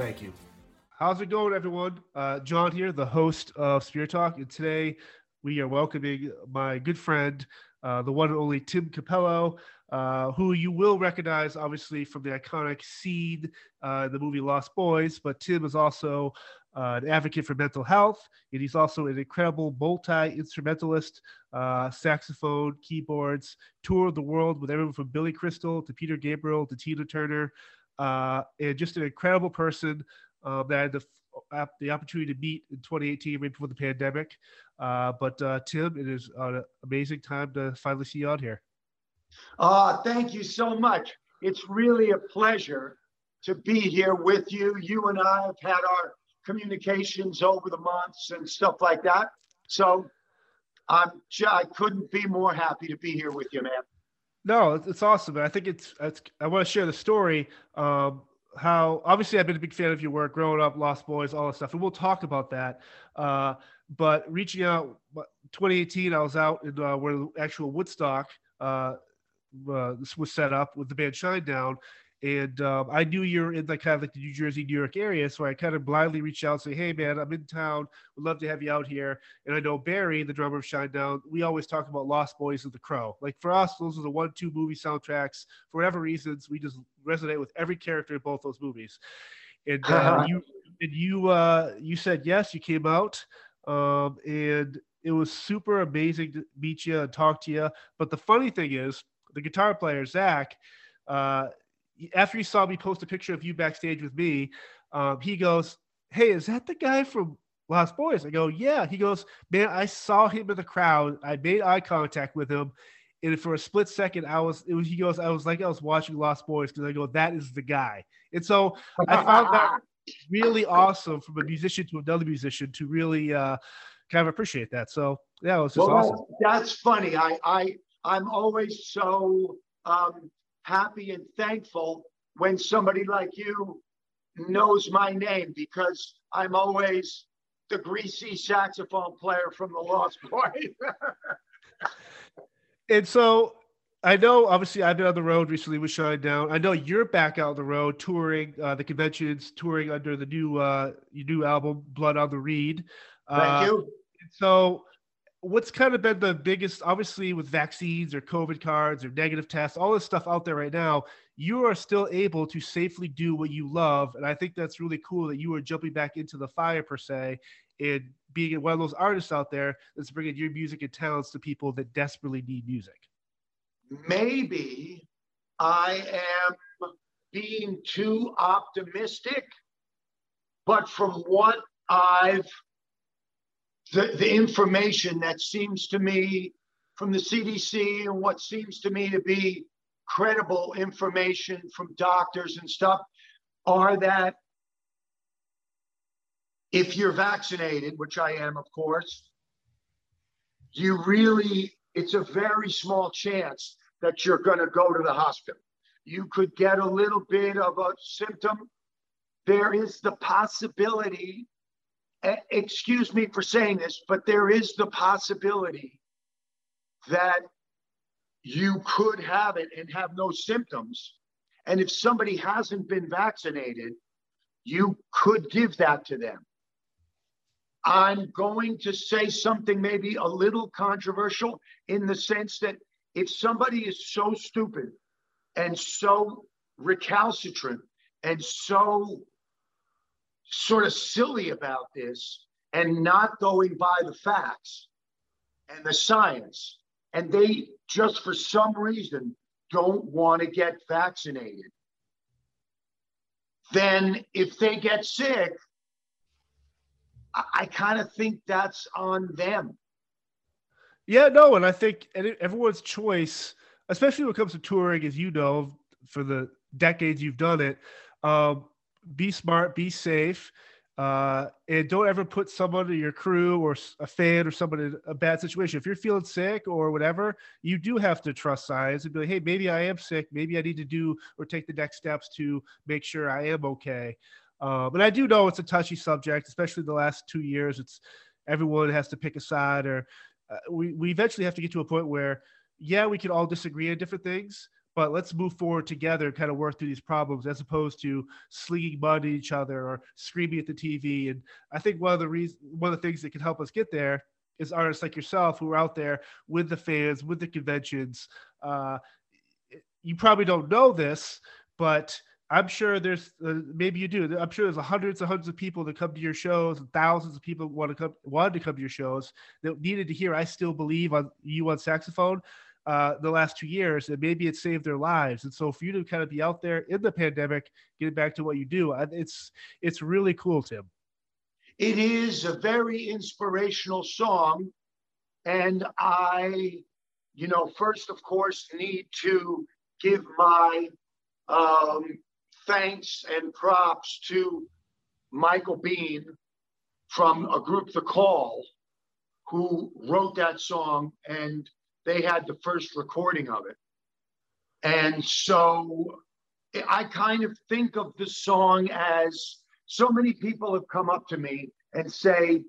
Thank you. How's it going, everyone? Uh, John here, the host of Spear Talk, and today we are welcoming my good friend, uh, the one and only Tim Cappello, uh, who you will recognize obviously from the iconic scene uh, in the movie Lost Boys. But Tim is also uh, an advocate for mental health, and he's also an incredible multi instrumentalist, uh, saxophone, keyboards, tour of the world with everyone from Billy Crystal to Peter Gabriel to Tina Turner uh, and just an incredible person um, that I had the, uh, the opportunity to meet in 2018, right before the pandemic. Uh, but uh, Tim, it is an amazing time to finally see you on here. Uh, thank you so much. It's really a pleasure to be here with you. You and I have had our communications over the months and stuff like that. So I'm, I couldn't be more happy to be here with you, man. No, it's awesome. I think it's, it's I want to share the story. Um, how obviously I've been a big fan of your work growing up, Lost Boys, all that stuff, and we'll talk about that. Uh, but reaching out, 2018, I was out in uh, where the actual Woodstock uh, uh, was set up with the band Shinedown, and um, I knew you're in like kind of like the New Jersey, New York area, so I kind of blindly reached out and say, "Hey, man, I'm in town. Would love to have you out here." And I know Barry, the drummer of Shinedown, we always talk about Lost Boys of the Crow. Like for us, those are the one-two movie soundtracks. For whatever reasons, we just resonate with every character in both those movies. And uh, you and you uh, you said yes. You came out, um, and it was super amazing to meet you and talk to you. But the funny thing is, the guitar player Zach. Uh, after he saw me post a picture of you backstage with me, um, he goes, "Hey, is that the guy from Lost Boys?" I go, "Yeah." He goes, "Man, I saw him in the crowd. I made eye contact with him, and for a split second, I was. It was. He goes, I was like I was watching Lost Boys because I go, that is the guy." And so I found that really awesome from a musician to another musician to really uh, kind of appreciate that. So yeah, it was just well, awesome. That's funny. I I I'm always so um, happy and thankful when somebody like you knows my name because I'm always the greasy saxophone player from the Lost Boys. and so I know, obviously, I've been on the road recently with Shinedown. I know you're back out on the road touring uh, the conventions, touring under the new uh, your new album, Blood on the Reed. Thank uh, you. So what's kind of been the biggest obviously with vaccines or covid cards or negative tests all this stuff out there right now you are still able to safely do what you love. And i think that's really cool that you are jumping back into the fire per se and being one of those artists out there that's bringing your music and talents to people that desperately need music. Maybe i am being too optimistic but from what i've the, the information that seems to me from the CDC and what seems to me to be credible information from doctors and stuff are that if you're vaccinated, which I am, of course, you really, it's a very small chance that you're going to go to the hospital. You could get a little bit of a symptom. There is the possibility excuse me for saying this, but there is the possibility that you could have it and have no symptoms. And if somebody hasn't been vaccinated, you could give that to them. I'm going to say something maybe a little controversial in the sense that if somebody is so stupid and so recalcitrant and so sort of silly about this and not going by the facts and the science. And they just for some reason don't want to get vaccinated. Then if they get sick, I, I kind of think that's on them. Yeah, no, and I think everyone's choice, especially when it comes to touring, as you know, for the decades you've done it, um, be smart, be safe. Uh, and don't ever put someone in your crew or a fan or someone in a bad situation. If you're feeling sick or whatever, you do have to trust science and be like, hey, maybe I am sick. Maybe I need to do or take the next steps to make sure I am okay. Uh, but I do know it's a touchy subject, especially the last two years. It's everyone has to pick a side, or uh, we we eventually have to get to a point where, yeah, we can all disagree on different things, but let's move forward together and kind of work through these problems as opposed to slinging mud at each other or screaming at the TV. And I think one of the reasons, one of the things that can help us get there is artists like yourself who are out there with the fans, with the conventions. Uh, you probably don't know this, but I'm sure there's uh, maybe you do. I'm sure there's hundreds and hundreds of people that come to your shows, and thousands of people want to come wanted to come to your shows that needed to hear "I Still Believe" on you on saxophone uh, the last two years, and maybe it saved their lives. And so for you to kind of be out there in the pandemic, getting back to what you do, it's it's really cool, Tim. It is a very inspirational song, and I, you know, first of course need to give my um, thanks and props to Michael Been from a group, The Call, who wrote that song and they had the first recording of it. And so I kind of think of the song as so many people have come up to me and say,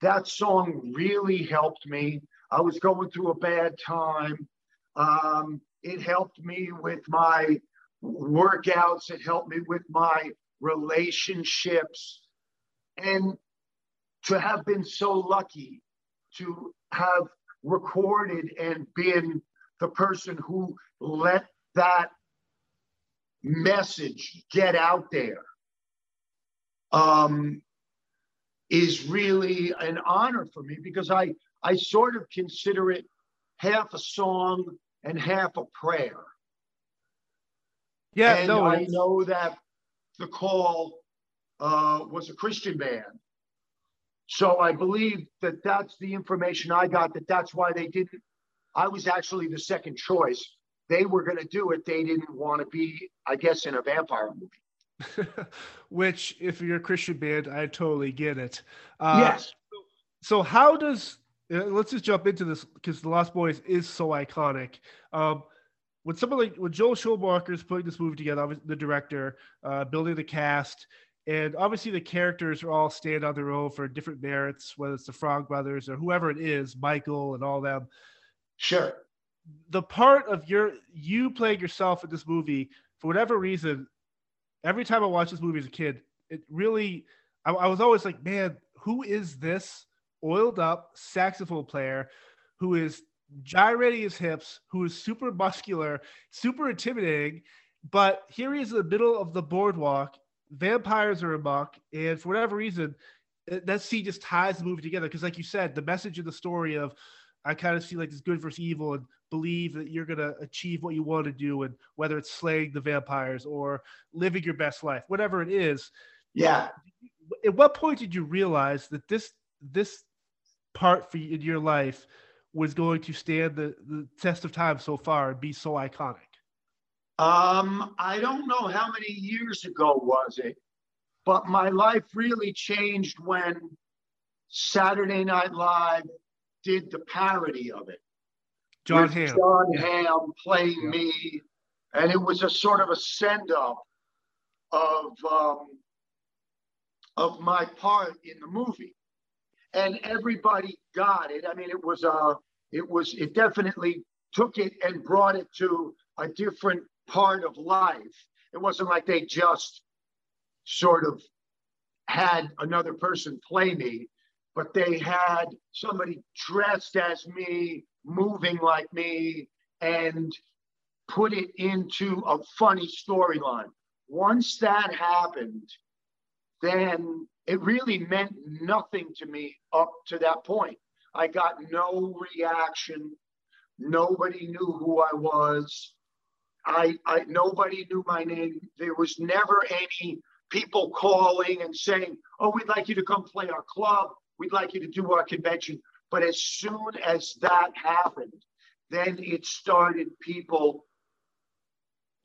that song really helped me. I was going through a bad time. Um, it helped me with my workouts, it helped me with my relationships. And to have been so lucky to have recorded and been the person who let that message get out there um, is really an honor for me because I, I sort of consider it half a song and half a prayer. Yeah, and no, I know that the call uh, was a Christian band, so I believe that that's the information I got, that that's why they didn't. I was actually the second choice. They were going to do it. They didn't want to be, I guess, in a vampire movie. Which, if you're a Christian band, I totally get it. Uh, yes. So, how does uh, let's just jump into this because the Lost Boys is so iconic. Um, when someone like when Joel Schumacher is putting this movie together, the director, uh, building the cast, and obviously the characters are all stand on their own for different merits, whether it's the Frog Brothers or whoever it is, Michael and all them. Sure. The part of your you playing yourself in this movie, for whatever reason, every time I watched this movie as a kid, it really I, I was always like, man, who is this oiled up saxophone player who is gyrating his hips, who is super muscular, super intimidating, but here he is in the middle of the boardwalk vampires are amok, and for whatever reason, that scene just ties the movie together. Because, like you said, the message of the story of I kind of see like this good versus evil, and believe that you're gonna achieve what you want to do, and whether it's slaying the vampires or living your best life, whatever it is. Yeah. At what point did you realize that this this part for you in your life was going to stand the, the test of time so far and be so iconic? Um, I don't know how many years ago was it, but my life really changed when Saturday Night Live did the parody of it. Jon Hamm. Jon Hamm playing yeah. me, and it was a sort of a send up of um, of my part in the movie, and everybody got it. I mean, it was a uh, it was it definitely took it and brought it to a different part of life. It wasn't like they just sort of had another person play me, but they had somebody dressed as me, moving like me, and put it into a funny storyline. Once that happened, then it really meant nothing to me up to that point. I got no reaction. Nobody knew who I was. I, I nobody knew my name. There was never any people calling and saying, "Oh, we'd like you to come play our club. We'd like you to do our convention." But as soon as that happened, then it started people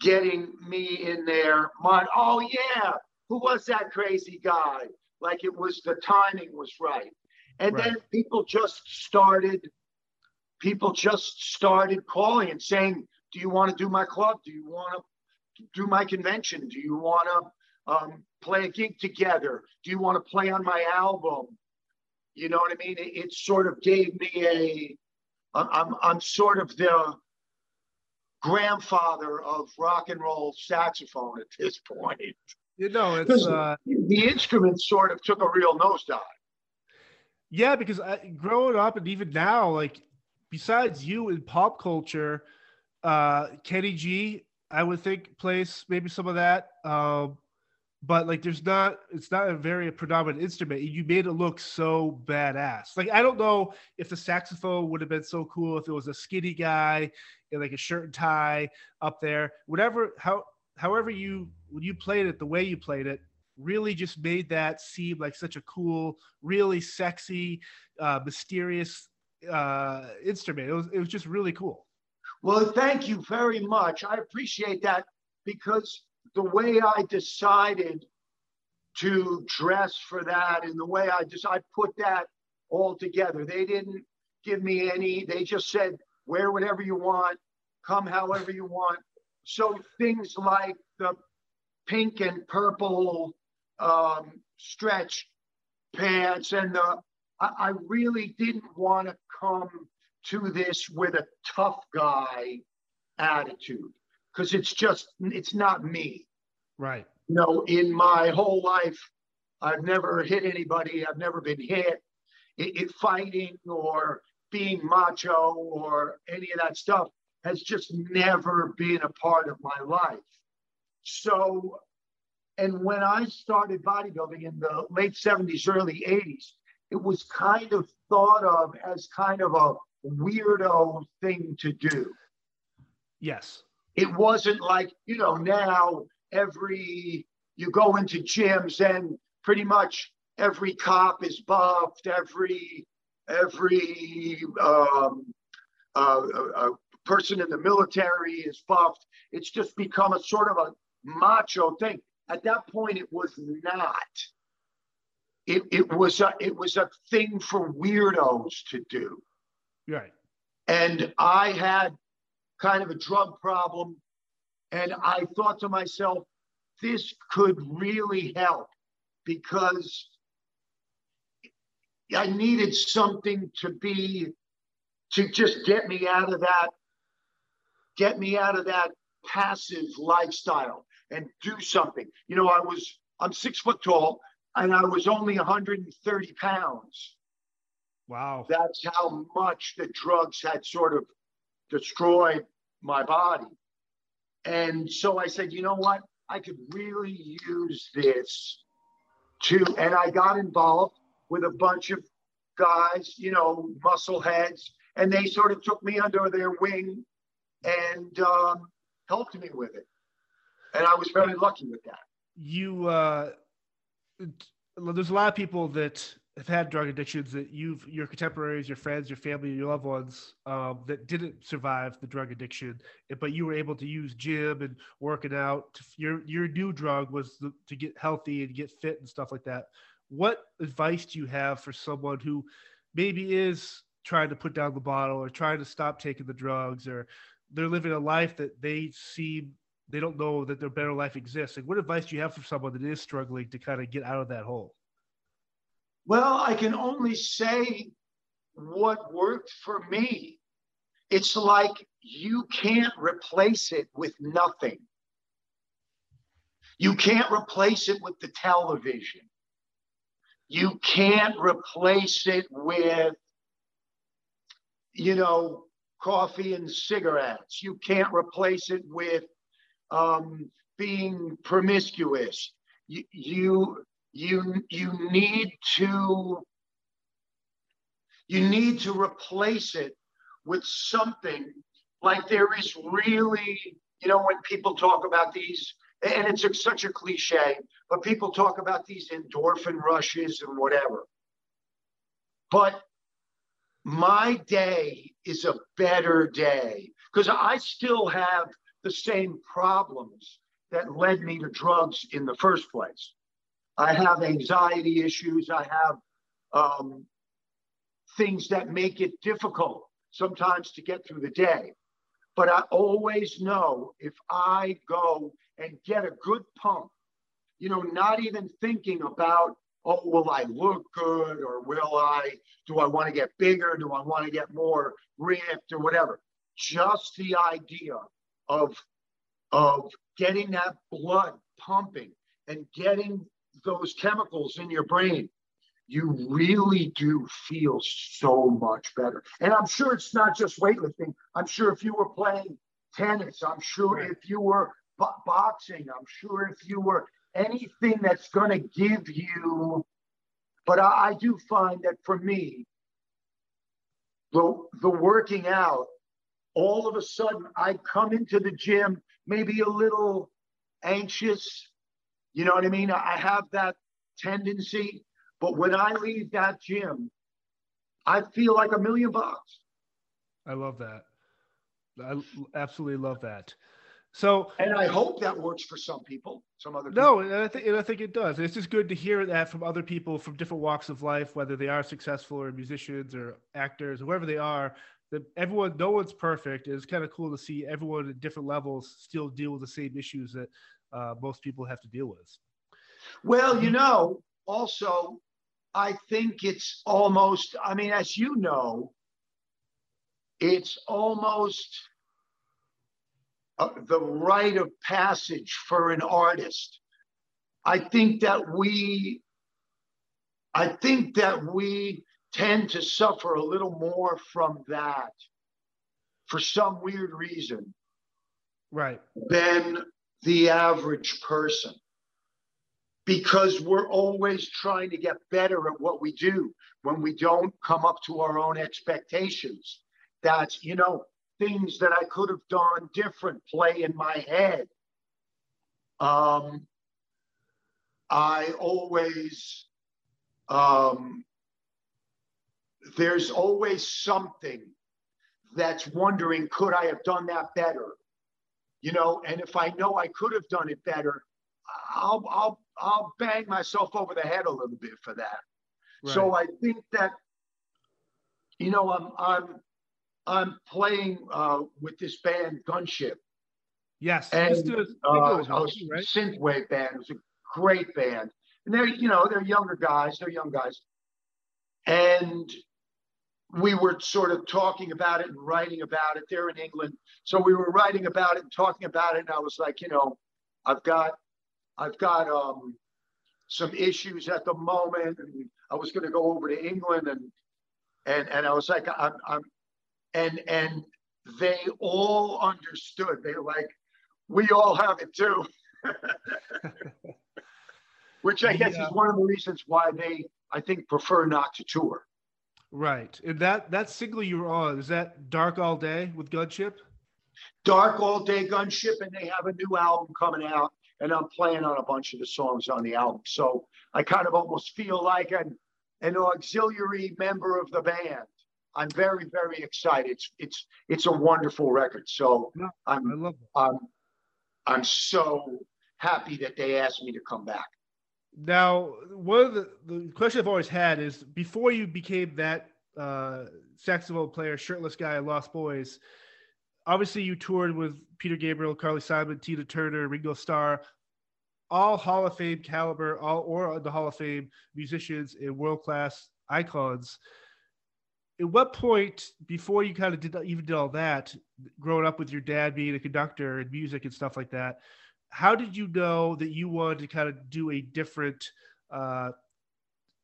getting me in there. My, oh yeah, who was that crazy guy? Like it was the timing was right. And right. then people just started, people just started calling and saying, Do you want to do my club? Do you want to do my convention? Do you want to um, play a gig together? Do you want to play on my album? You know what I mean? It, it sort of gave me a, I'm, I'm sort of the grandfather of rock and roll saxophone at this point. You know, it's uh, the instrument sort of took a real nosedive. Yeah, because I, growing up and even now, like besides you in pop culture, uh, Kenny G, I would think plays maybe some of that. Um, but like there's not it's not a very predominant instrument you made it look so badass. Like i don't know if the saxophone would have been so cool if it was a skinny guy in like a shirt and tie up there. Whatever how however you when you played it the way you played it really just made that seem like such a cool really sexy uh, mysterious uh, instrument. It was it was just really cool well thank you very much i appreciate that because the way I decided to dress for that and the way I just I put that all together. They didn't give me any, they just said, wear whatever you want, come however you want. So things like the pink and purple um, stretch pants and the I, I really didn't want to come to this with a tough guy attitude because it's just it's not me. Right. You know, in my whole life, I've never hit anybody. I've never been hit. It, it, fighting or being macho or any of that stuff has just never been a part of my life. So, and when I started bodybuilding in the late 70s, early 80s, it was kind of thought of as kind of a weirdo thing to do. Yes. It wasn't like, you know, now every, you go into gyms and pretty much every cop is buffed, every, every um, uh, uh, person in the military is buffed. It's just become a sort of a macho thing. At that point, it was not. It, it was a it was a thing for weirdos to do. Right. And I had kind of a drug problem. And I thought to myself, this could really help because I needed something to be, to just get me out of that, get me out of that passive lifestyle and do something. You know, I was, I'm six foot tall and I was only 130 pounds. Wow. That's how much the drugs had sort of destroyed my body. And so I said, you know what? I could really use this to, and I got involved with a bunch of guys, you know, muscle heads, and they sort of took me under their wing and um, helped me with it. And I was very lucky with that. You, uh, there's a lot of people that have had drug addictions that you've your contemporaries your friends your family your loved ones um, that didn't survive the drug addiction but you were able to use gym and working out to, your your new drug was the, to get healthy and get fit and stuff like that. What advice do you have for someone who maybe is trying to put down the bottle or trying to stop taking the drugs or they're living a life that they seem they don't know that their better life exists? Like what advice do you have for someone that is struggling to kind of get out of that hole well, I can only say what worked for me. It's like you can't replace it with nothing. You can't replace it with the television. You can't replace it with, you know, coffee and cigarettes. You can't replace it with um, being promiscuous. You, you you you need to you need to replace it with something like there is really you know when people talk about these and it's a, such a cliche but people talk about these endorphin rushes and whatever but my day is a better day because i still have the same problems that led me to drugs in the first place. I have anxiety issues. I have um, things that make it difficult sometimes to get through the day. But I always know if I go and get a good pump, you know, not even thinking about, oh, will I look good or will I, do I want to get bigger? Do I want to get more ripped or whatever? Just the idea of, of getting that blood pumping and getting those chemicals in your brain you really do feel so much better. And I'm sure it's not just weightlifting. I'm sure if you were playing tennis, I'm sure right. if you were bo- boxing, I'm sure if you were anything that's going to give you. But I, I do find that for me, the, the working out, all of a sudden I come into the gym maybe a little anxious. You know what I mean? I have that tendency but when I leave that gym, I feel like a million bucks. I love that. I absolutely love that. So, and I hope that works for some people, some other. People. No, and I think and I think it does. It's just good to hear that from other people from different walks of life, whether they are successful or musicians or actors, or whoever they are. That everyone, no one's perfect. It's kind of cool to see everyone at different levels still deal with the same issues that uh, most people have to deal with. Well, you know, also I think it's almost, I mean, as you know, it's almost uh, the rite of passage for an artist. I think that we, I think that we tend to suffer a little more from that for some weird reason. Right. Than the average person because we're always trying to get better at what we do when we don't come up to our own expectations. That's, you know, things that I could have done different play in my head. Um, I always, um, there's always something that's wondering, could I have done that better? You know, and if I know I could have done it better, I'll, I'll I'll bang myself over the head a little bit for that. Right. So I think that, you know, I'm I'm I'm playing uh, with this band Gunship. Yes, and uh, was right? synthwave band. It was a great band, and they're you know they're younger guys. They're young guys, and we were sort of talking about it and writing about it. They're in England, so we were writing about it and talking about it. And I was like, you know, I've got I've got um, some issues at the moment, and I was going to go over to England, and and and I was like, I'm, I'm, and and they all understood. They were like, we all have it too, which I guess yeah. is one of the reasons why they, I think, prefer not to tour. Right, and that that single you were on is that "Dark All Day" with Gunship. Dark All Day Gunship, and they have a new album coming out and I'm playing on a bunch of the songs on the album. So I kind of almost feel like an, an auxiliary member of the band. I'm very, very excited. It's it's it's a wonderful record. So I'm I love it. I'm I'm so happy that they asked me to come back. Now, one of the, the question I've always had is before you became that uh, saxophone player, shirtless guy, Lost Boys, obviously you toured with Peter Gabriel, Carly Simon, Tina Turner, Ringo Starr, all Hall of Fame caliber, all or the Hall of Fame musicians and world class icons. At what point, before you kind of did even did all that, growing up with your dad being a conductor and music and stuff like that, how did you know that you wanted to kind of do a different, uh,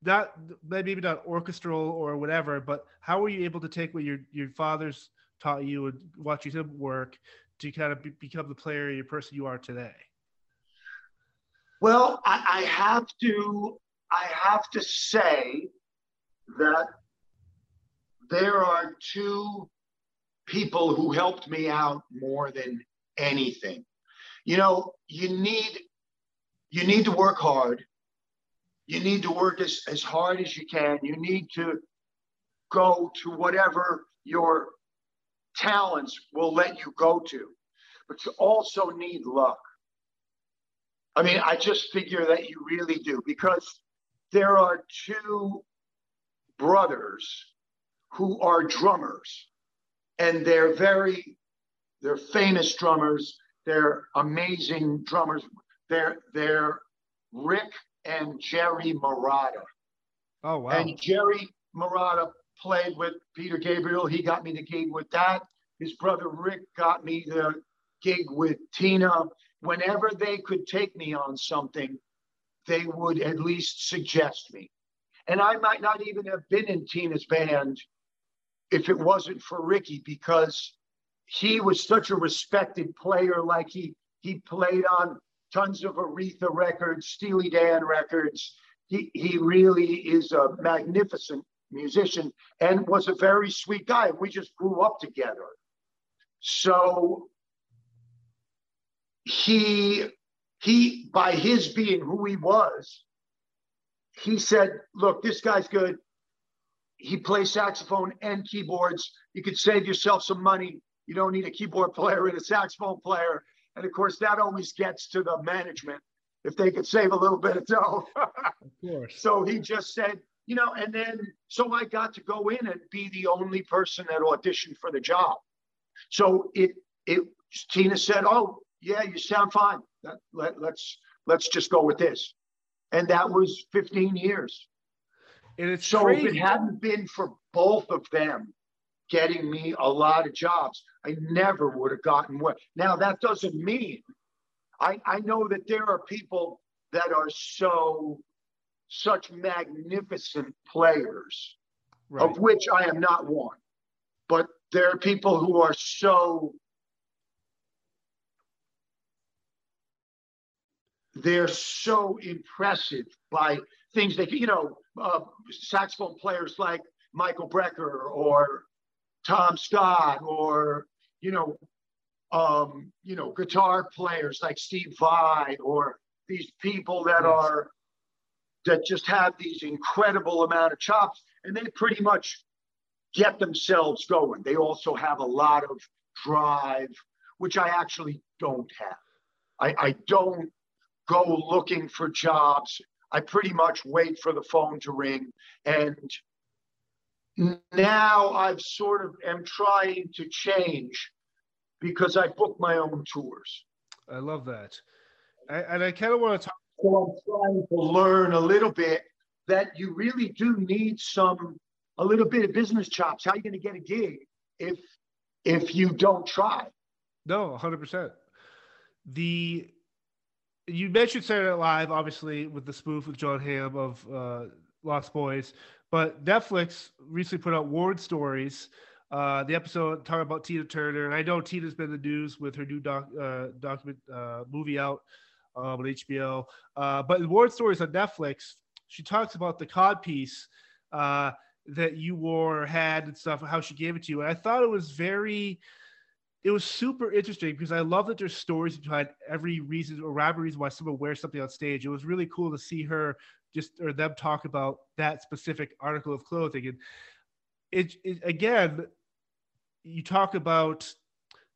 not maybe not orchestral or whatever, but how were you able to take what your your father's taught you and watching him work to kind of be, become the player your person you are today? Well, I, I have to I have to say that there are two people who helped me out more than anything. You know, you need you need to work hard. You need to work as, as hard as you can. You need to go to whatever your talents will let you go to, but you also need luck. I mean, I just figure that you really do because there are two brothers who are drummers and they're very they're famous drummers they're amazing drummers. They're they're rick and jerry marotta oh wow. And jerry marotta played with peter gabriel. He got me the gig with that. His brother rick got me the gig with tina. Whenever they could take me on something they would at least suggest me. And i might not even have been in tina's band if it wasn't for Ricky because he was such a respected player. Like he he played on tons of Aretha records, Steely Dan records. He he really is a magnificent musician and was a very sweet guy. We just grew up together. So he he by his being who he was, he said, "Look, this guy's good he plays saxophone and keyboards. You could save yourself some money. You don't need a keyboard player and a saxophone player. And of course, that always gets to the management if they could save a little bit of dough. of course. So he just said, you know, and then so I got to go in and be the only person that auditioned for the job. So it it Tina said, "Oh yeah, you sound fine. Let, let, let's let's just go with this," and that was 15 years. And it's so crazy. if it hadn't been for both of them getting me a lot of jobs, I never would have gotten what. Now that doesn't mean I, I know that there are people that are so such magnificent players, right. of which I am not one. But there are people who are so they're so impressive by things that you know uh, saxophone players like Michael Brecker or Tom Scott or you know um, you know guitar players like Steve Vai or these people that are that just have these incredible amount of chops and they pretty much get themselves going. They also have a lot of drive, which I actually don't have. I, I don't go looking for jobs I pretty much wait for the phone to ring. And now I've sort of am trying to change because I book my own tours. I love that. I, and I kind of want to talk. So I'm trying to learn a little bit that you really do need some, a little bit of business chops. How are you going to get a gig if, if you don't try? No, 100%. The you mentioned Saturday Night Live, obviously, with the spoof with Jon Hamm of uh, Lost Boys, but Netflix recently put out Worn Stories, uh, the episode talking about Tina Turner. And I know Tina's been in the news with her new doc, uh, document uh, movie out on HBO. Uh, but Worn Stories on Netflix, she talks about the cod piece uh, that you wore, had, and stuff, how she gave it to you. And I thought it was very it was super interesting because I love that there's stories behind every reason or rapid reason why someone wears something on stage. It was really cool to see her just or them talk about that specific article of clothing. And it, it again, you talk about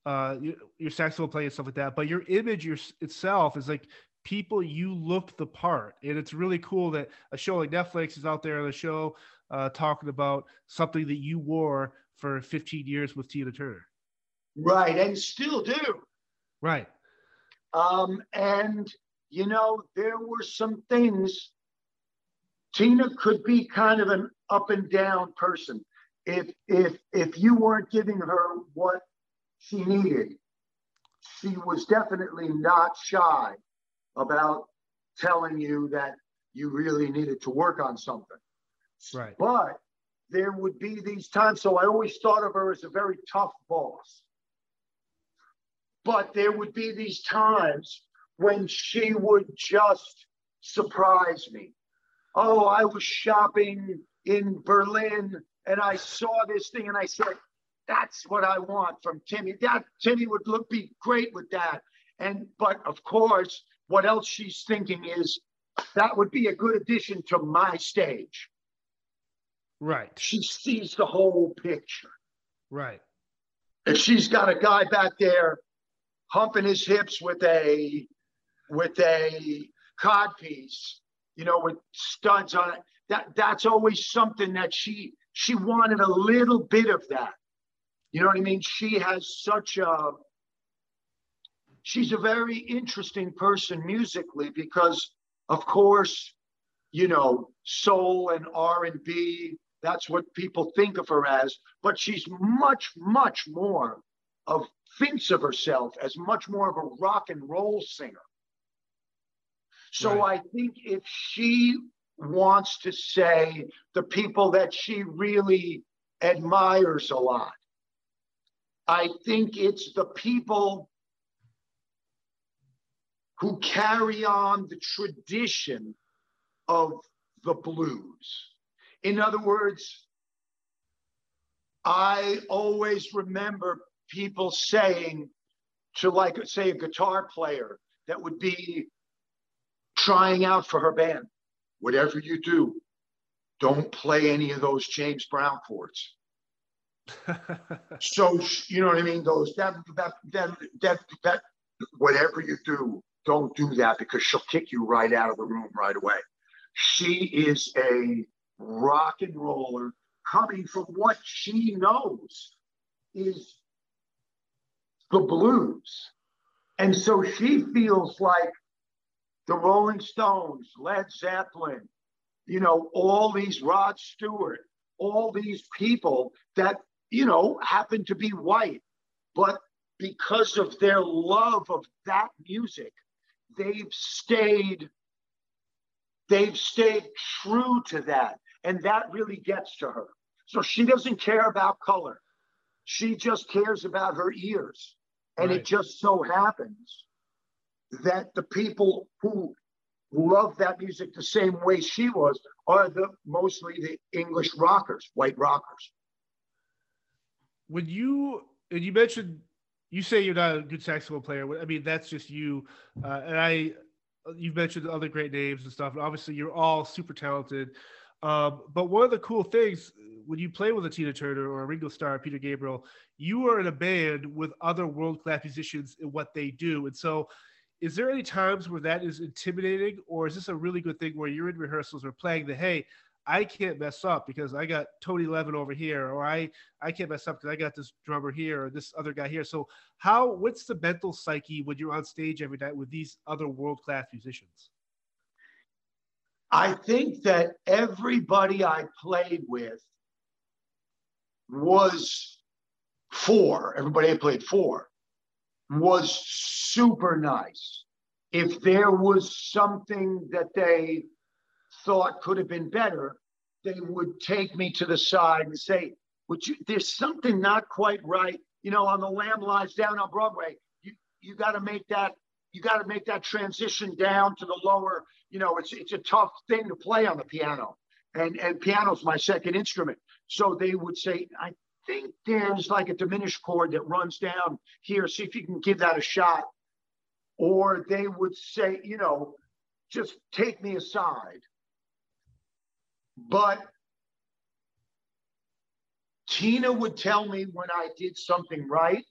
uh, your, your saxophone playing and stuff like that, but your image your, itself is like people you look the part, and it's really cool that a show like Netflix is out there on the show uh, talking about something that you wore for 15 years with Tina Turner. Right, and still do. Right. Um, and you know, there were some things. Tina could be kind of an up and down person. If if if you weren't giving her what she needed, she was definitely not shy about telling you that you really needed to work on something. Right. But there would be these times. So I always thought of her as a very tough boss. But there would be these times when she would just surprise me. Oh, I was shopping in Berlin and I saw this thing and I said, that's what I want from Timmy. That Timmy would look be great with that. And but of course, what else she's thinking is that would be a good addition to my stage. Right. She sees the whole picture. Right. If she's got a guy back there humping his hips with a with a codpiece, you know, with studs on it. That that's always something that she she wanted a little bit of that. You know what I mean? She has such a she's a very interesting person musically because of course, you know, soul and R&B, that's what people think of her as, but she's much much more of thinks of herself as much more of a rock and roll singer. So right. I think if she wants to say the people that she really admires a lot, I think it's the people who carry on the tradition of the blues. In other words, I always remember people saying to, like, say, a guitar player that would be trying out for her band, whatever you do, don't play any of those James Brown chords. so you know what I mean? Those that that that that that whatever you do, don't do that because she'll kick you right out of the room right away. She is a rock and roller coming from what she knows is the blues. And so she feels like the Rolling Stones, Led Zeppelin, you know, all these Rod Stewart, all these people that, you know, happen to be white, but because of their love of that music, they've stayed they've stayed true to that. And that really gets to her. So she doesn't care about color. She just cares about her ears and right. it just so happens that the people who love that music the same way she was are the mostly the English rockers, white rockers. When you and you mentioned you say you're not a good saxophone player. I mean, that's just you. Uh, and I, you've mentioned other great names and stuff. And obviously, you're all super talented. Um, but one of the cool things when you play with a Tina Turner or a Ringo Starr, Peter Gabriel, you are in a band with other world class musicians in what they do. And so is there any times where that is intimidating or is this a really good thing where you're in rehearsals or playing the hey i can't mess up because i got tony levin over here or i i can't mess up because i got this drummer here or this other guy here so how what's the mental psyche when you're on stage every night with these other world-class musicians i think that everybody i played with was four everybody i played for was super nice. If there was something that they thought could have been better, they would take me to the side and say, "Would you? There's something not quite right. You know, on the Lamb Lies Down on Broadway, you you got to make that you got to make that transition down to the lower. You know, it's it's a tough thing to play on the piano, and and piano's my second instrument. So they would say, I think there's like a diminished chord that runs down here. See if you can give that a shot. Or they would say, you know, just take me aside. But Tina would tell me when I did something right,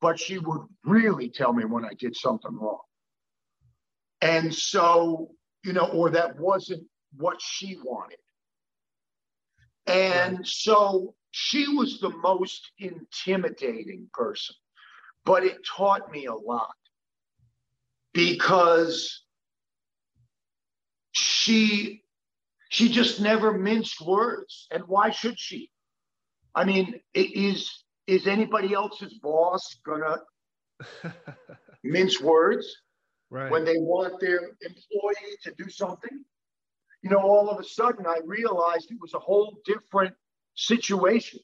but she would really tell me when I did something wrong. And so, you know, or that wasn't what she wanted. And so she was the most intimidating person, but it taught me a lot because she she just never minced words. And why should she? I mean is is anybody else's boss gonna mince words right. when they want their employee to do something you know all of a sudden i realized it was a whole different situation.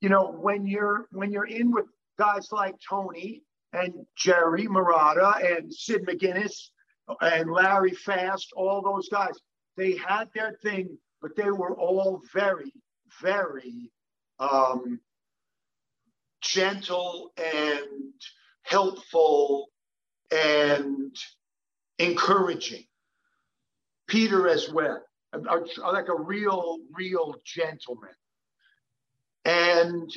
You know, when you're when you're in with guys like Tony and Jerry Marotta and Sid McGinnis and Larry Fast, all those guys, they had their thing, but they were all very, very um, gentle and helpful and encouraging. Peter as well like a real, real gentleman. And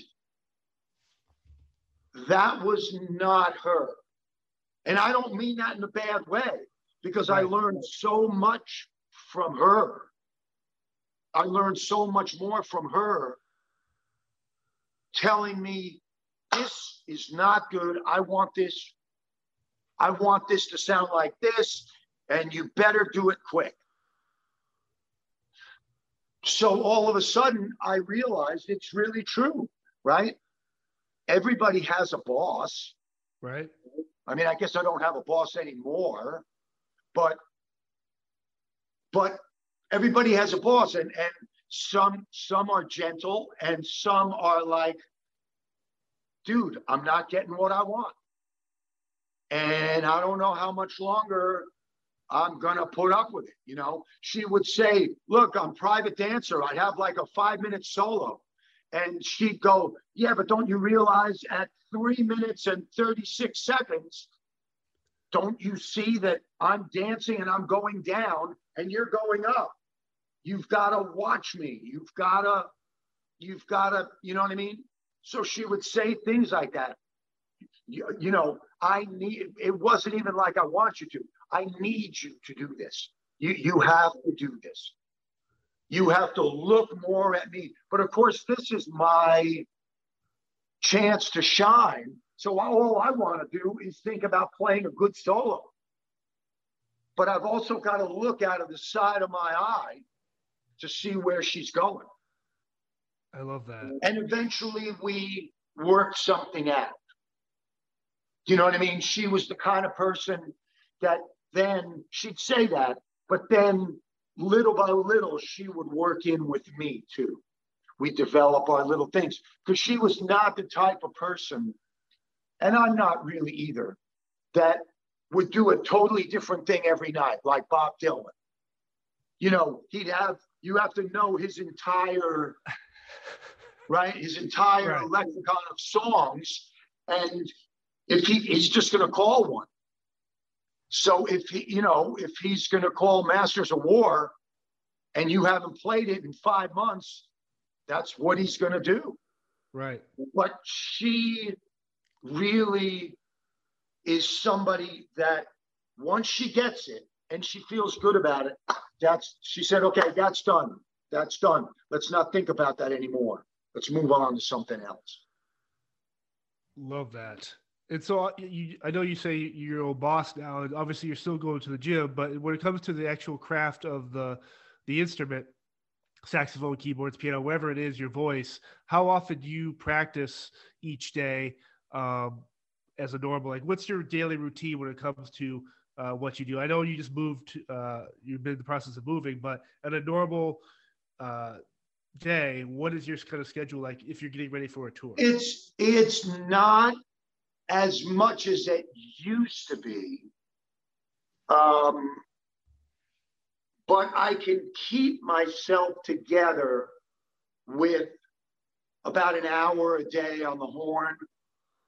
that was not her. And I don't mean that in a bad way because. I learned so much from her. I learned so much more from her telling me this is not good. I want this. I want this to sound like this, and you better do it quick. So all of a sudden, I realized it's really true, right? Everybody has a boss. Right. I mean, I guess I don't have a boss anymore, but but everybody has a boss and and some some are gentle and some are like dude i'm not getting what i want and i don't know how much longer i'm gonna put up with it you know she would say look i'm private dancer I'd have like a five minute solo and she'd go yeah but don't you realize at three minutes and 36 seconds don't you see that i'm dancing and i'm going down and you're going up You've got to watch me. You've got to, you've got to, you know what I mean? So she would say things like that. You, you know, I need, it wasn't even like I want you to. I need you to do this. You, you have to do this. You have to look more at me. But of course, this is my chance to shine. So all I want to do is think about playing a good solo. But I've also got to look out of the side of my eye to see where she's going. I love that. And eventually we worked something out. You know what I mean? She was the kind of person that then she'd say that, but then little by little she would work in with me too. We develop our little things because she was not the type of person, and I'm not really either, that would do a totally different thing every night, like Bob Dylan. You know, he'd have you have to know his entire right his entire right. lexicon of songs and if he he's just going to call one so if he you know if he's going to call masters of war and you haven't played it in five months that's what he's going to do right but she really is somebody that once she gets it and she feels good about it. That's she said, okay, that's done. That's done. Let's not think about that anymore. Let's move on to something else. Love that. And so uh, you, I know you say you're a boss now, and obviously you're still going to the gym. But when it comes to the actual craft of the the instrument, saxophone, keyboards, piano, whatever it is, your voice, how often do you practice each day um, as a normal? Like, what's your daily routine when it comes to uh, what you do. I know you just moved, uh, you've been in the process of moving, but at a normal uh, day, what is your kind of schedule like if you're getting ready for a tour? It's it's not as much as it used to be, um, but I can keep myself together with about an hour a day on the horn,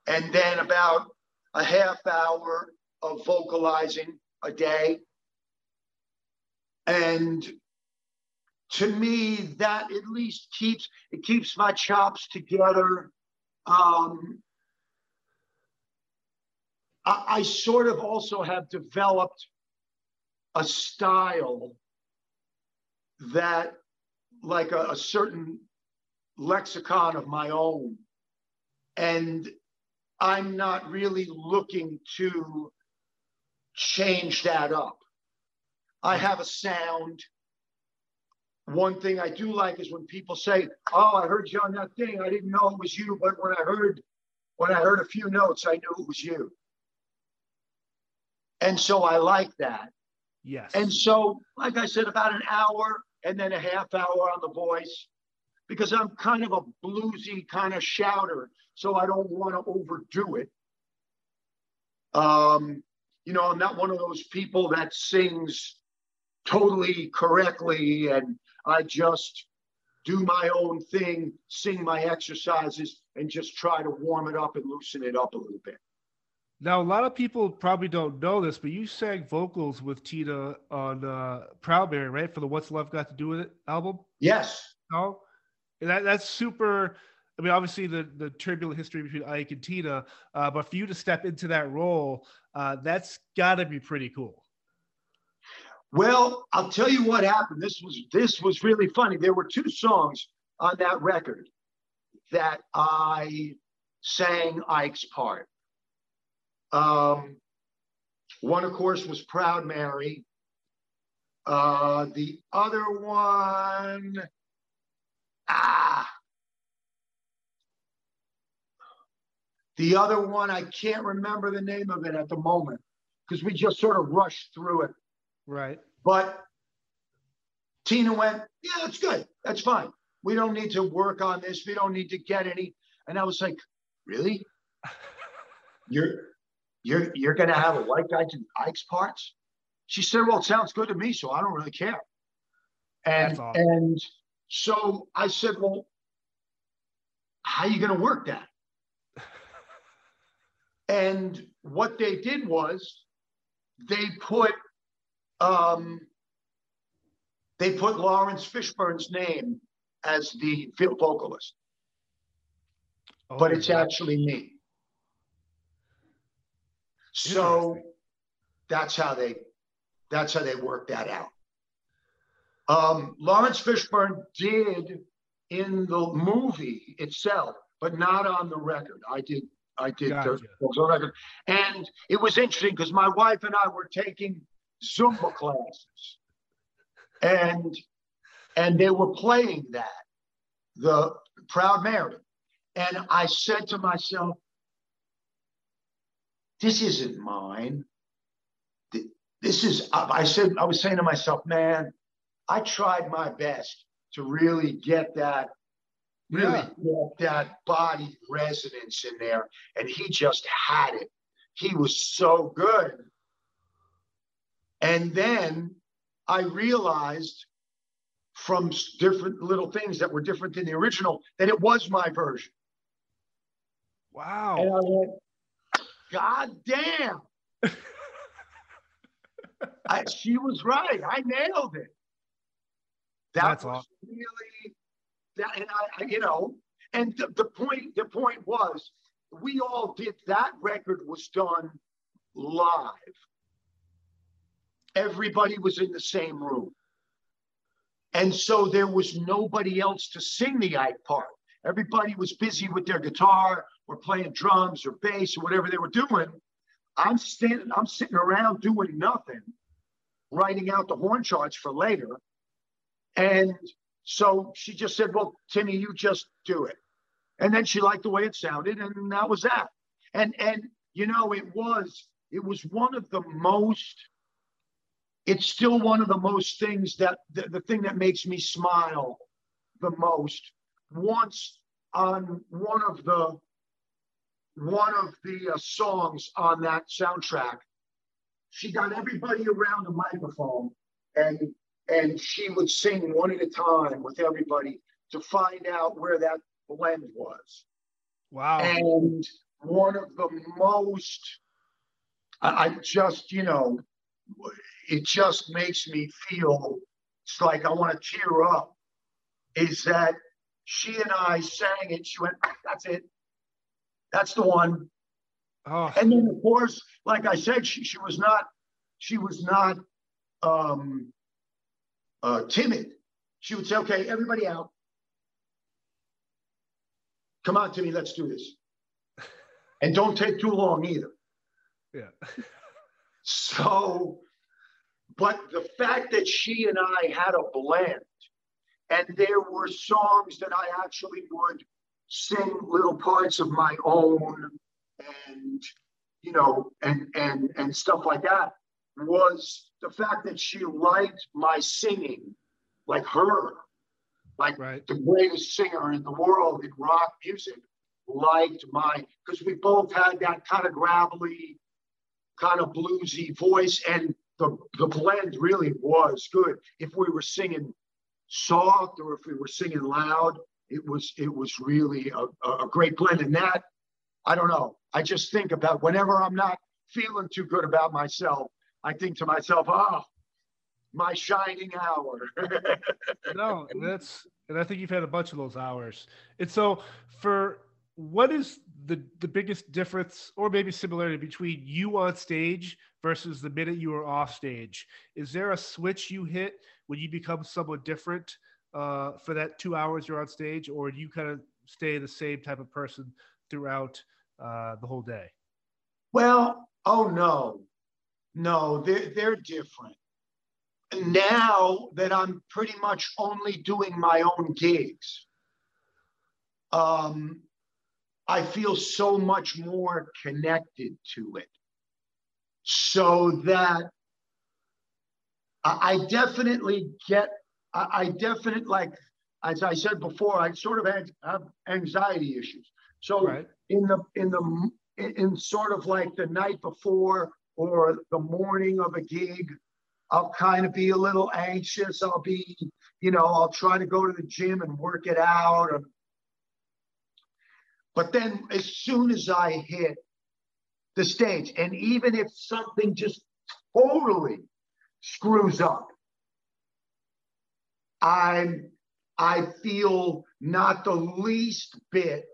and then about a half hour of vocalizing a day. And to me, that at least keeps it keeps my chops together. Um, I, I sort of also have developed a style that, like a, a certain lexicon of my own, and I'm not really looking to change that up. I mm-hmm. have a sound. One thing I do like is when people say, "Oh, I heard you on that thing. I didn't know it was you, but when I heard when I heard a few notes, I knew it was you." And so I like that. Yes. And so, like I said, about an hour and then a half hour on the voice, because I'm kind of a bluesy kind of shouter, so I don't want to overdo it. Um, you know, I'm not one of those people that sings totally correctly and I just do my own thing, sing my exercises, and just try to warm it up and loosen it up a little bit. Now, a lot of people probably don't know this, but you sang vocals with Tina on uh, Proud Mary, right? For the What's Love Got to Do with It album? Yes. No? And that, that's super I mean, obviously the the turbulent history between Ike and Tina, uh, but for you to step into that role, uh, that's got to be pretty cool. Well, I'll tell you what happened. This was this was really funny. There were two songs on that record that I sang Ike's part. Um, one, of course, was Proud Mary. Uh, the other one, ah, the other one, I can't remember the name of it at the moment because we just sort of rushed through it. Right. But Tina went, yeah, that's good. That's fine. We don't need to work on this. We don't need to get any. And I was like, really? You're you're you're gonna have a white guy do Ike's parts? She said, Well, it sounds good to me, so I don't really care. And awesome. and so I said, Well, how are you gonna work that? and what they did was they put um, they put Laurence Fishburne's name as the vocalist, oh, but it's actually me. So that's how they that's how they worked that out. Um, Laurence Fishburne did in the movie itself, but not on the record. I did I did gotcha. on record, and it was interesting because my wife and I were taking Zumba classes, and and they were playing that the Proud Mary, and I said to myself, this isn't mine. This is, I said, I was saying to myself, man, I tried my best to really get that, really yeah. get that body resonance in there. And he just had it. He was so good. And then I realized from different little things that were different than the original that it was my version. Wow. And I went, God damn. I, she was right. I nailed it. That That's was awesome. really that, and I, I, you know, and the, the point, the point was, we all did that record was done live. Everybody was in the same room. And so there was nobody else to sing the Ike part. Everybody was busy with their guitar or playing drums or bass or whatever they were doing. I'm standing, I'm sitting around doing nothing, writing out the horn charts for later. And so she just said, Well, Timmy, you just do it. And then she liked the way it sounded, and that was that. And and you know, it was it was one of the most it's still one of the most things that the, the thing that makes me smile the most once on one of the one of the uh, songs on that soundtrack she got everybody around a microphone and and she would sing one at a time with everybody to find out where that blend was wow and one of the most I, I just you know it just makes me feel it's like i want to tear up is that she and I sang it. She went, that's it. That's the one. Oh. And then of course, like I said, she, she was not, she was not um, uh, timid. She would say, okay, everybody out. Come on, Timmy, let's do this. And don't take too long either. Yeah. so, but the fact that she and I had a blend and there were songs that I actually would sing little parts of my own and you know and and and stuff like that was the fact that she liked my singing like her like right. the greatest singer in the world in rock music liked my because we both had that kind of gravelly kind of bluesy voice and the, the blend really was good if we were singing soft or if we were singing loud. It was it was really a, a great blend. And that, I don't know. I just think about whenever I'm not feeling too good about myself, I think to myself, oh, my shining hour. no, that's and I think you've had a bunch of those hours. And so for what is the the biggest difference or maybe similarity between you on stage versus the minute you are off stage? Is there a switch you hit when you become someone different uh, for that two hours you're on stage, or do you kind of stay the same type of person throughout uh, the whole day? Well, oh no, no, they're, they're different. Now that I'm pretty much only doing my own gigs, um, I feel so much more connected to it. So that I definitely get, I definitely like, as I said before, I sort of have anxiety issues. So right. in the in the in sort of like the night before or the morning of a gig, I'll kind of be a little anxious. I'll be, you know, I'll try to go to the gym and work it out. Or, but then as soon as I hit the stage, and even if something just totally screws up, I'm I feel not the least bit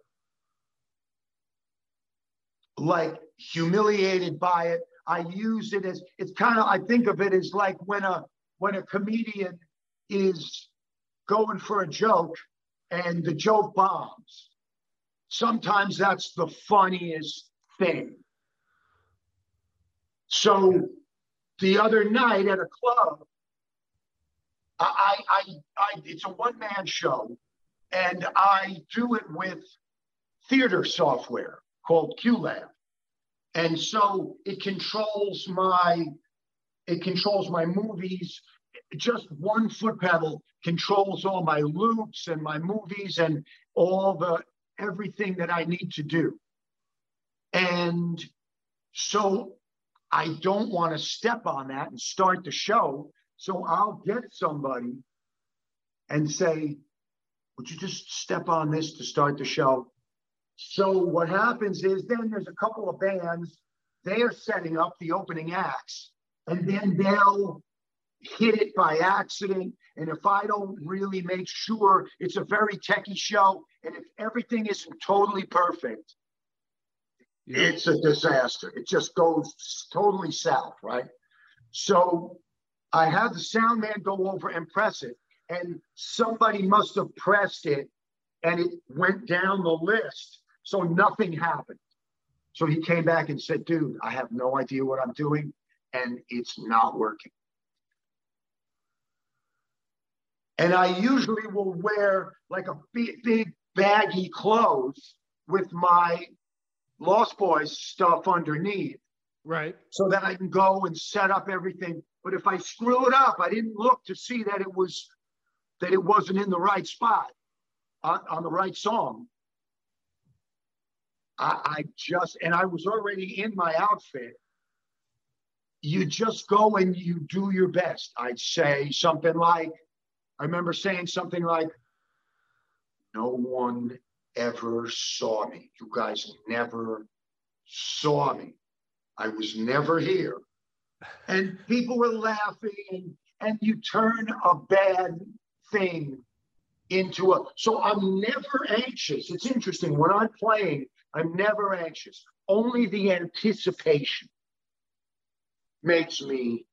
like humiliated by it. I use it as it's kind of I think of it as like when a when a comedian is going for a joke and the joke bombs. Sometimes that's the funniest thing. So the other night at a club, I, I, I it's a one man show, and I do it with theater software called QLab. And so it controls my it controls my movies. Just one foot pedal controls all my loops and my movies and all the everything that I need to do. And so I don't want to step on that and start the show. So I'll get somebody and say, Would you just step on this to start the show? So what happens is then there's a couple of bands, they're setting up the opening acts, and then they'll hit it by accident. And if I don't really make sure it's a very techie show, and if everything isn't totally perfect, yeah. it's a disaster. It just goes totally south, right? So I had the sound man go over and press it, and somebody must have pressed it and it went down the list so nothing happened. So he came back and said, dude, I have no idea what I'm doing and it's not working. And I usually will wear like a big, big baggy clothes with my Lost Boys stuff underneath. Right. So that I can go and set up everything. But if I screw it up, I didn't look to see that it was that it wasn't in the right spot on, on the right song. I, I just, and I was already in my outfit. You just go and you do your best. I'd say something like, I remember saying something like, no one ever saw me. You guys never saw me. I was never here. And people were laughing, and, you turn a bad thing into a. So I'm never anxious. It's interesting when I'm playing, I'm never anxious. Only the anticipation makes me,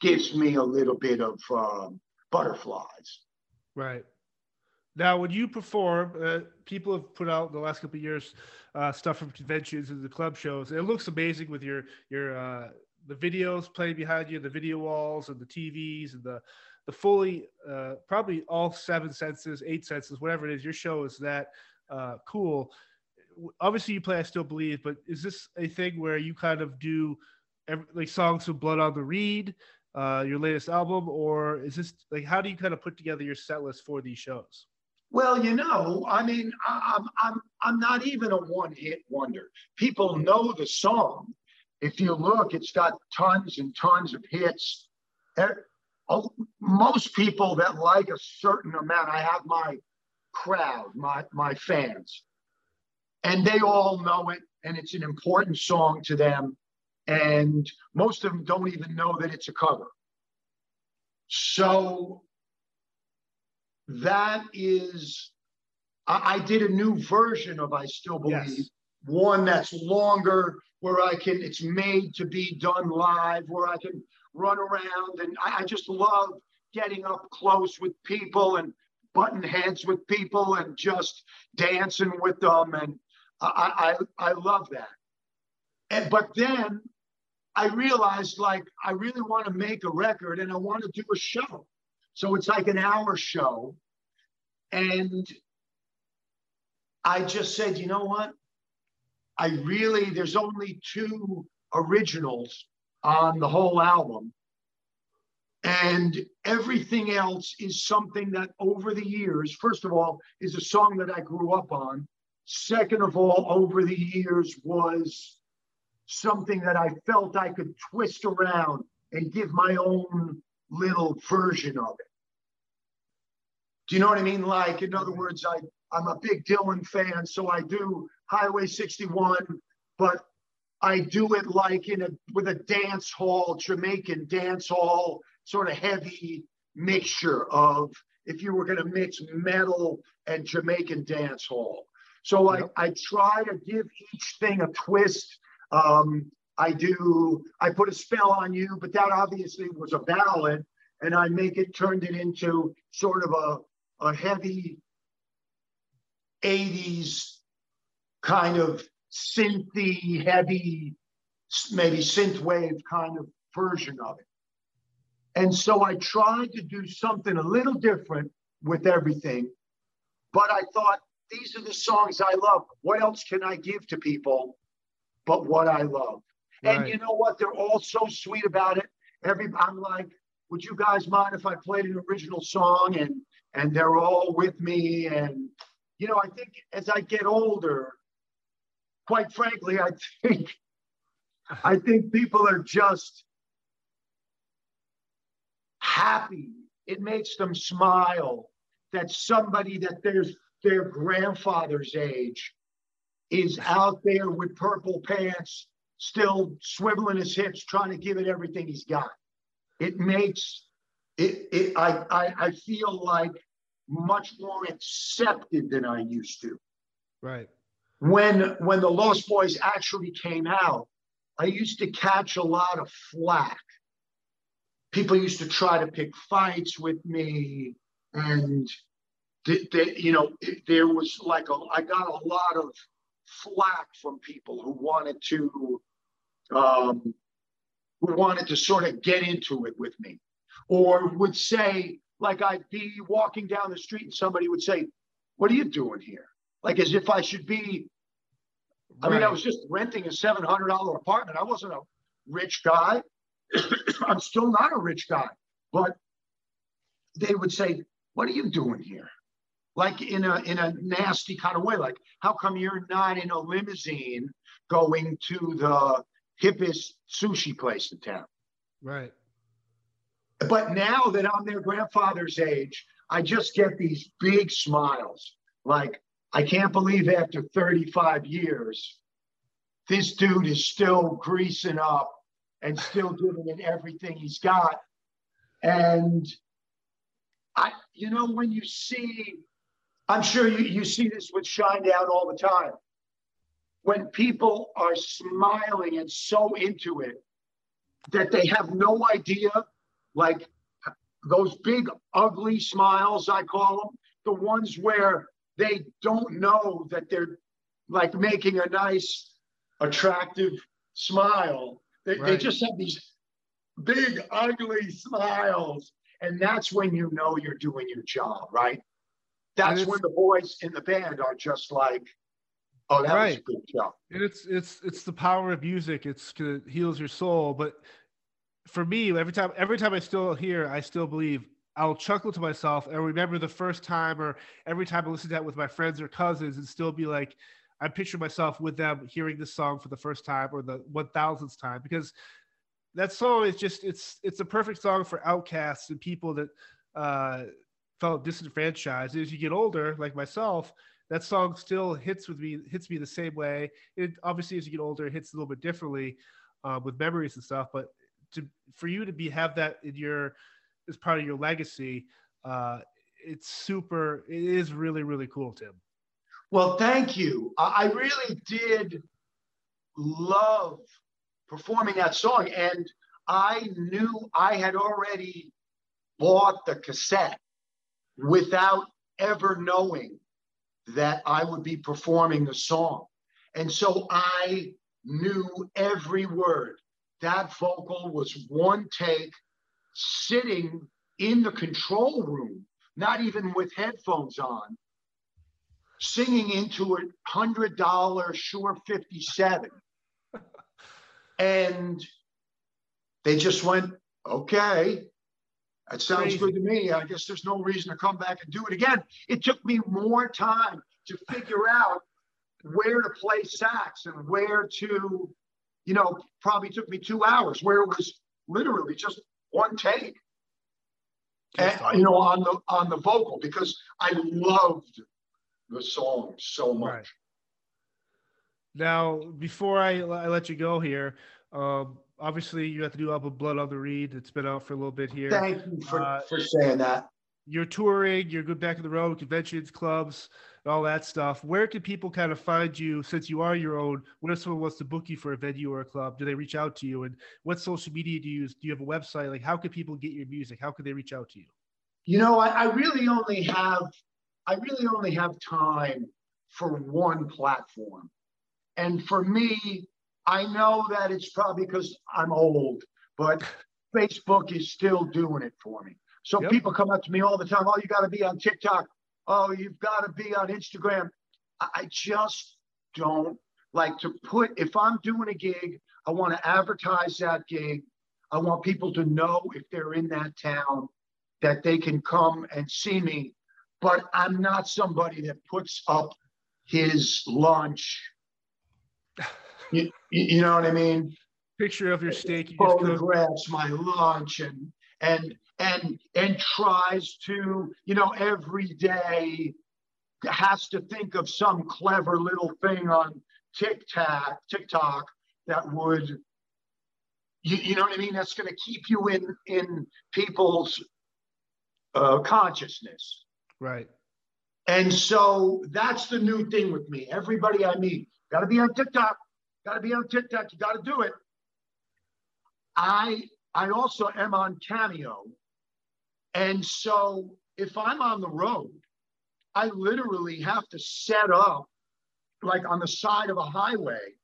gives me a little bit of um, butterflies. Right. Now, when you perform, uh, people have put out the last couple of years uh, stuff from conventions and the club shows. It looks amazing with your your uh, the videos playing behind you, the video walls and the TVs and the the fully uh, probably all seven senses, eight senses, whatever it is. Your show is that uh, cool obviously you play I Still Believe, but is this a thing where you kind of do every, like songs of Blood on the Reed, uh, your latest album, or is this like how do you kind of put together your set list for these shows? Well, you know, I mean, I'm I'm I'm not even a one-hit wonder. People know the song. If you look, it's got tons and tons of hits. Er, oh, most people that like a certain amount, I have my crowd, my my fans and they all know it and it's an important song to them and most of them don't even know that it's a cover so that is, I, I, did a new version of I Still Believe, yes. one that's longer, where I can, it's made to be done live, where I can run around. And I, I just love getting up close with people and button heads with people and just dancing with them. And I, I, I love that. And, but then I realized like I really want to make a record and I want to do a show. So it's like an hour show. And I just said, you know what? I really, there's only two originals on the whole album. And everything else is something that over the years, first of all, is a song that I grew up on. Second of all, over the years was something that I felt I could twist around and give my own little version of it. Do you know what I mean? Like, in other words, I, I'm a big Dylan fan, so I do Highway 61, but I do it like in a with a dance hall, Jamaican dance hall, sort of heavy mixture of if you were going to mix metal and Jamaican dance hall. So yep. I, I try to give each thing a twist um, I do, I put a spell on you, but that obviously was a ballad, and I make it turned it into sort of a, a heavy 80s kind of synthy, heavy, maybe synth wave kind of version of it. And so I tried to do something a little different with everything, but I thought these are the songs I love. What else can I give to people but what I love. Right. And you know what? They're all so sweet about it. Every I'm like, would you guys mind if I played an original song? And and they're all with me. And you know, I think as I get older, quite frankly, I think I think people are just happy. It makes them smile that somebody that there's their grandfather's age is out there with purple pants, still swiveling his hips, trying to give it everything he's got. It makes it, it I, I, I feel like much more accepted than I used to. Right. When when the Lost Boys actually came out, I used to catch a lot of flack. People used to try to pick fights with me, and you know, there was like a I got a lot of flack from people who wanted to um, who wanted to sort of get into it with me, or would say like I'd be walking down the street and somebody would say, "What are you doing here?" Like as if I should be. I mean, I was just renting a seven hundred dollar apartment. I wasn't a rich guy. I'm still not a rich guy, but they would say, "What are you doing here?" like in a in a nasty kind of way. Like, how come you're not in a limousine going to the hippest sushi place in town? Right. But now that I'm their grandfather's age, I just get these big smiles. Like, I can't believe after 35 years, this dude is still greasing up and still giving it everything he's got. And I, you know, when you see I'm sure you, you see this with Shinedown all the time. When people are smiling and so into it that they have no idea, like those big, ugly smiles, I call them, the ones where they don't know that they're like making a nice, attractive smile. They, right. they just have these big, ugly smiles. And that's when you know you're doing your job, right? that's when the boys in the band are just like, oh, that right. was a good job. And it's it's it's the power of music. It's it heals your soul. But for me, every time every time I still hear, I still believe I'll chuckle to myself and remember the first time, or every time I listen to that with my friends or cousins, and still be like, I picture myself with them hearing this song for the first time or the one thousandth time because that song is just it's it's a perfect song for outcasts and people that uh, felt disenfranchised. As you get older, like myself, that song still hits with me, hits me the same way. It obviously, as you get older, it hits a little bit differently uh, with memories and stuff. But to for you to be have that in your as part of your legacy. Uh, it's super. It is really really cool, Tim. Well, thank you. I really did love performing that song, and I knew I had already bought the cassette without ever knowing that I would be performing the song. And so I knew every word. That vocal was one take, sitting in the control room, not even with headphones on, singing into a hundred dollar Shure 57. and they just went, okay, that sounds Crazy. good to me. I guess there's no reason to come back and do it again. It took me more time to figure out where to play sax and where to, you know, probably took me two hours where it was literally just one take. And, you know, on the on the vocal because I loved the song so much. Right. Now, before I, I let you go here, um, obviously you have to do album Blood on the Reed. It's been out for a little bit here. Thank you for, uh, for saying that. You're touring, you're good back in the road, conventions, clubs, all that stuff. Where can people kind of find you since you are your own? What if someone wants to book you for a venue or a club? Do they reach out to you? And what social media do you use? Do you have a website? Like, how can people get your music? How can they reach out to you? You know, I, I really only have, I really only have time for one platform. And for me, I know that it's probably because I'm old, but Facebook is still doing it for me. So yep. people come up to me all the time. Oh, you got to be on TikTok. Oh, you've got to be on Instagram. I just don't like to put, if I'm doing a gig, I want to advertise that gig. I want people to know if they're in that town that they can come and see me. But I'm not somebody that puts up his lunch you, you know what I mean? Picture of your steak. You photographs my lunch and and and and tries to you know every day has to think of some clever little thing on TikTok TikTok that would you, you know what I mean? That's going to keep you in in people's uh, consciousness. Right. And so that's the new thing with me. Everybody I meet got to be on TikTok. Got to be on TikTok. You got to do it. I I also am on Cameo, and so if I'm on the road, I literally have to set up like on the side of a highway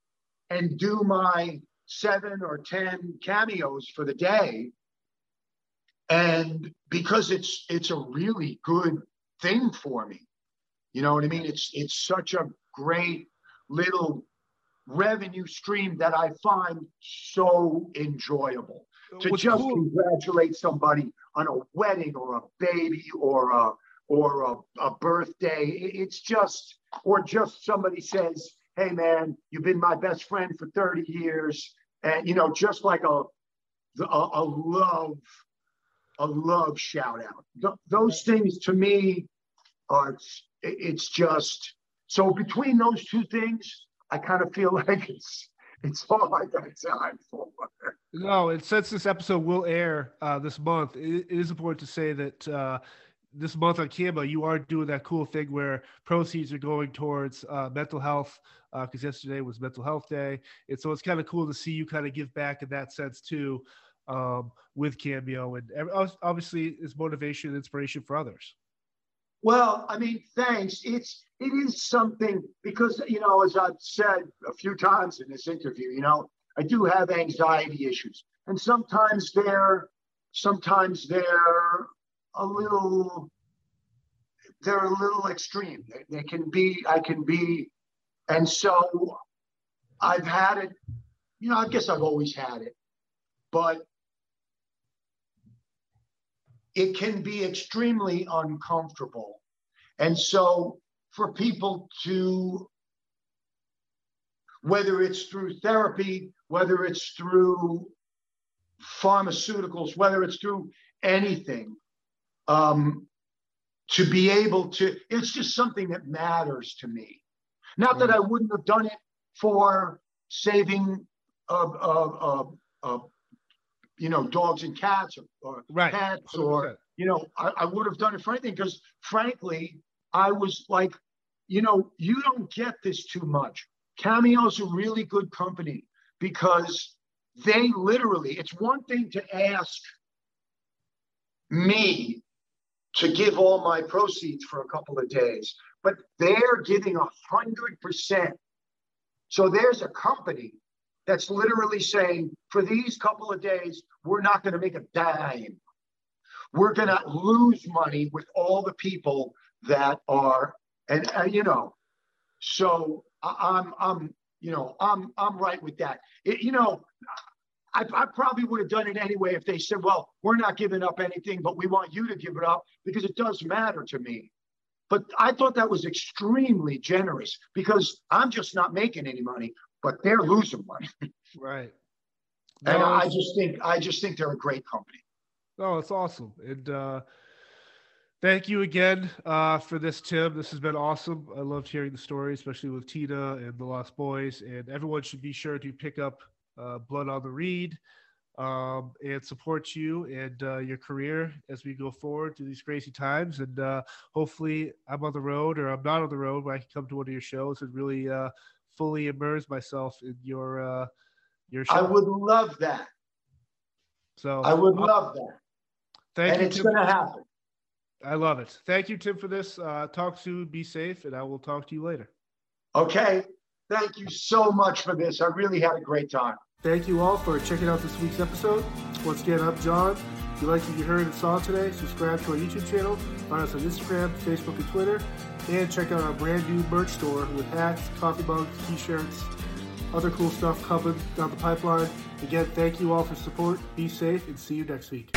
and do my seven or ten cameos for the day and because it's it's a really good thing for me you know what i mean it's it's such a great little revenue stream that I find so enjoyable. To What's just cool. congratulate somebody on a wedding or a baby or a or a, a birthday. It's just, or just somebody says, hey man, you've been my best friend for 30 years. And you know, just like a a, a love, a love shout out. Th- those things to me are it's just so between those two things, I kind of feel like it's it's all I got time for. No, and since this episode will air uh, this month, it, it is important to say that uh, this month on Cameo, you are doing that cool thing where proceeds are going towards uh, mental health because uh, yesterday was Mental Health Day, and so it's kind of cool to see you kind of give back in that sense too um, with Cameo, and obviously it's motivation and inspiration for others. Well, I mean, thanks. It's it is something because you know, as I've said a few times in this interview, you know, I do have anxiety issues, and sometimes they're sometimes they're a little they're a little extreme. They, they can be. I can be, and so I've had it. You know, I guess I've always had it, but it can be extremely uncomfortable. And so for people to, whether it's through therapy, whether it's through pharmaceuticals, whether it's through anything, um, to be able to, it's just something that matters to me. Not that I wouldn't have done it for saving a, a, a, a you know, dogs and cats or, or right. pets or, you know, I, I would have done it for anything because frankly, I was like, you know, you don't get this too much. Cameo's a really good company because they literally, it's one thing to ask me to give all my proceeds for a couple of days, but they're giving a hundred percent. So there's a company that's literally saying, for these couple of days, we're not going to make a dime. We're going to lose money with all the people that are, and, and you know, so I'm, I'm, you know, I'm, I'm right with that. It, you know, I, I, probably would have done it anyway if they said, well, we're not giving up anything, but we want you to give it up because it does matter to me. But I thought that was extremely generous because I'm just not making any money, but they're losing money. Right. No, and I just think I just think they're a great company. Oh, it's awesome. And uh thank you again uh for this, Tim. This has been awesome. I loved hearing the story, especially with Tina and the Lost Boys. And everyone should be sure to pick up uh, Blood on the Reed um, and support you and uh, your career as we go forward through these crazy times. And uh, hopefully, I'm on the road or I'm not on the road, but I can come to one of your shows and really uh, fully immerse myself in your uh, your show. I would love that. So I would love that. Thank and you. it's going to happen. I love it. Thank you, Tim, for this. Uh, talk soon. Be safe, and I will talk to you later. Okay. Thank you so much for this. I really had a great time. Thank you all for checking out this week's episode. Once again, I'm John. If you liked what you heard and saw today, subscribe to our YouTube channel, find us on Instagram, Facebook, and Twitter, and check out our brand new merch store with hats, coffee mugs, t-shirts, other cool stuff coming down the pipeline. Again, thank you all for support. Be safe and see you next week.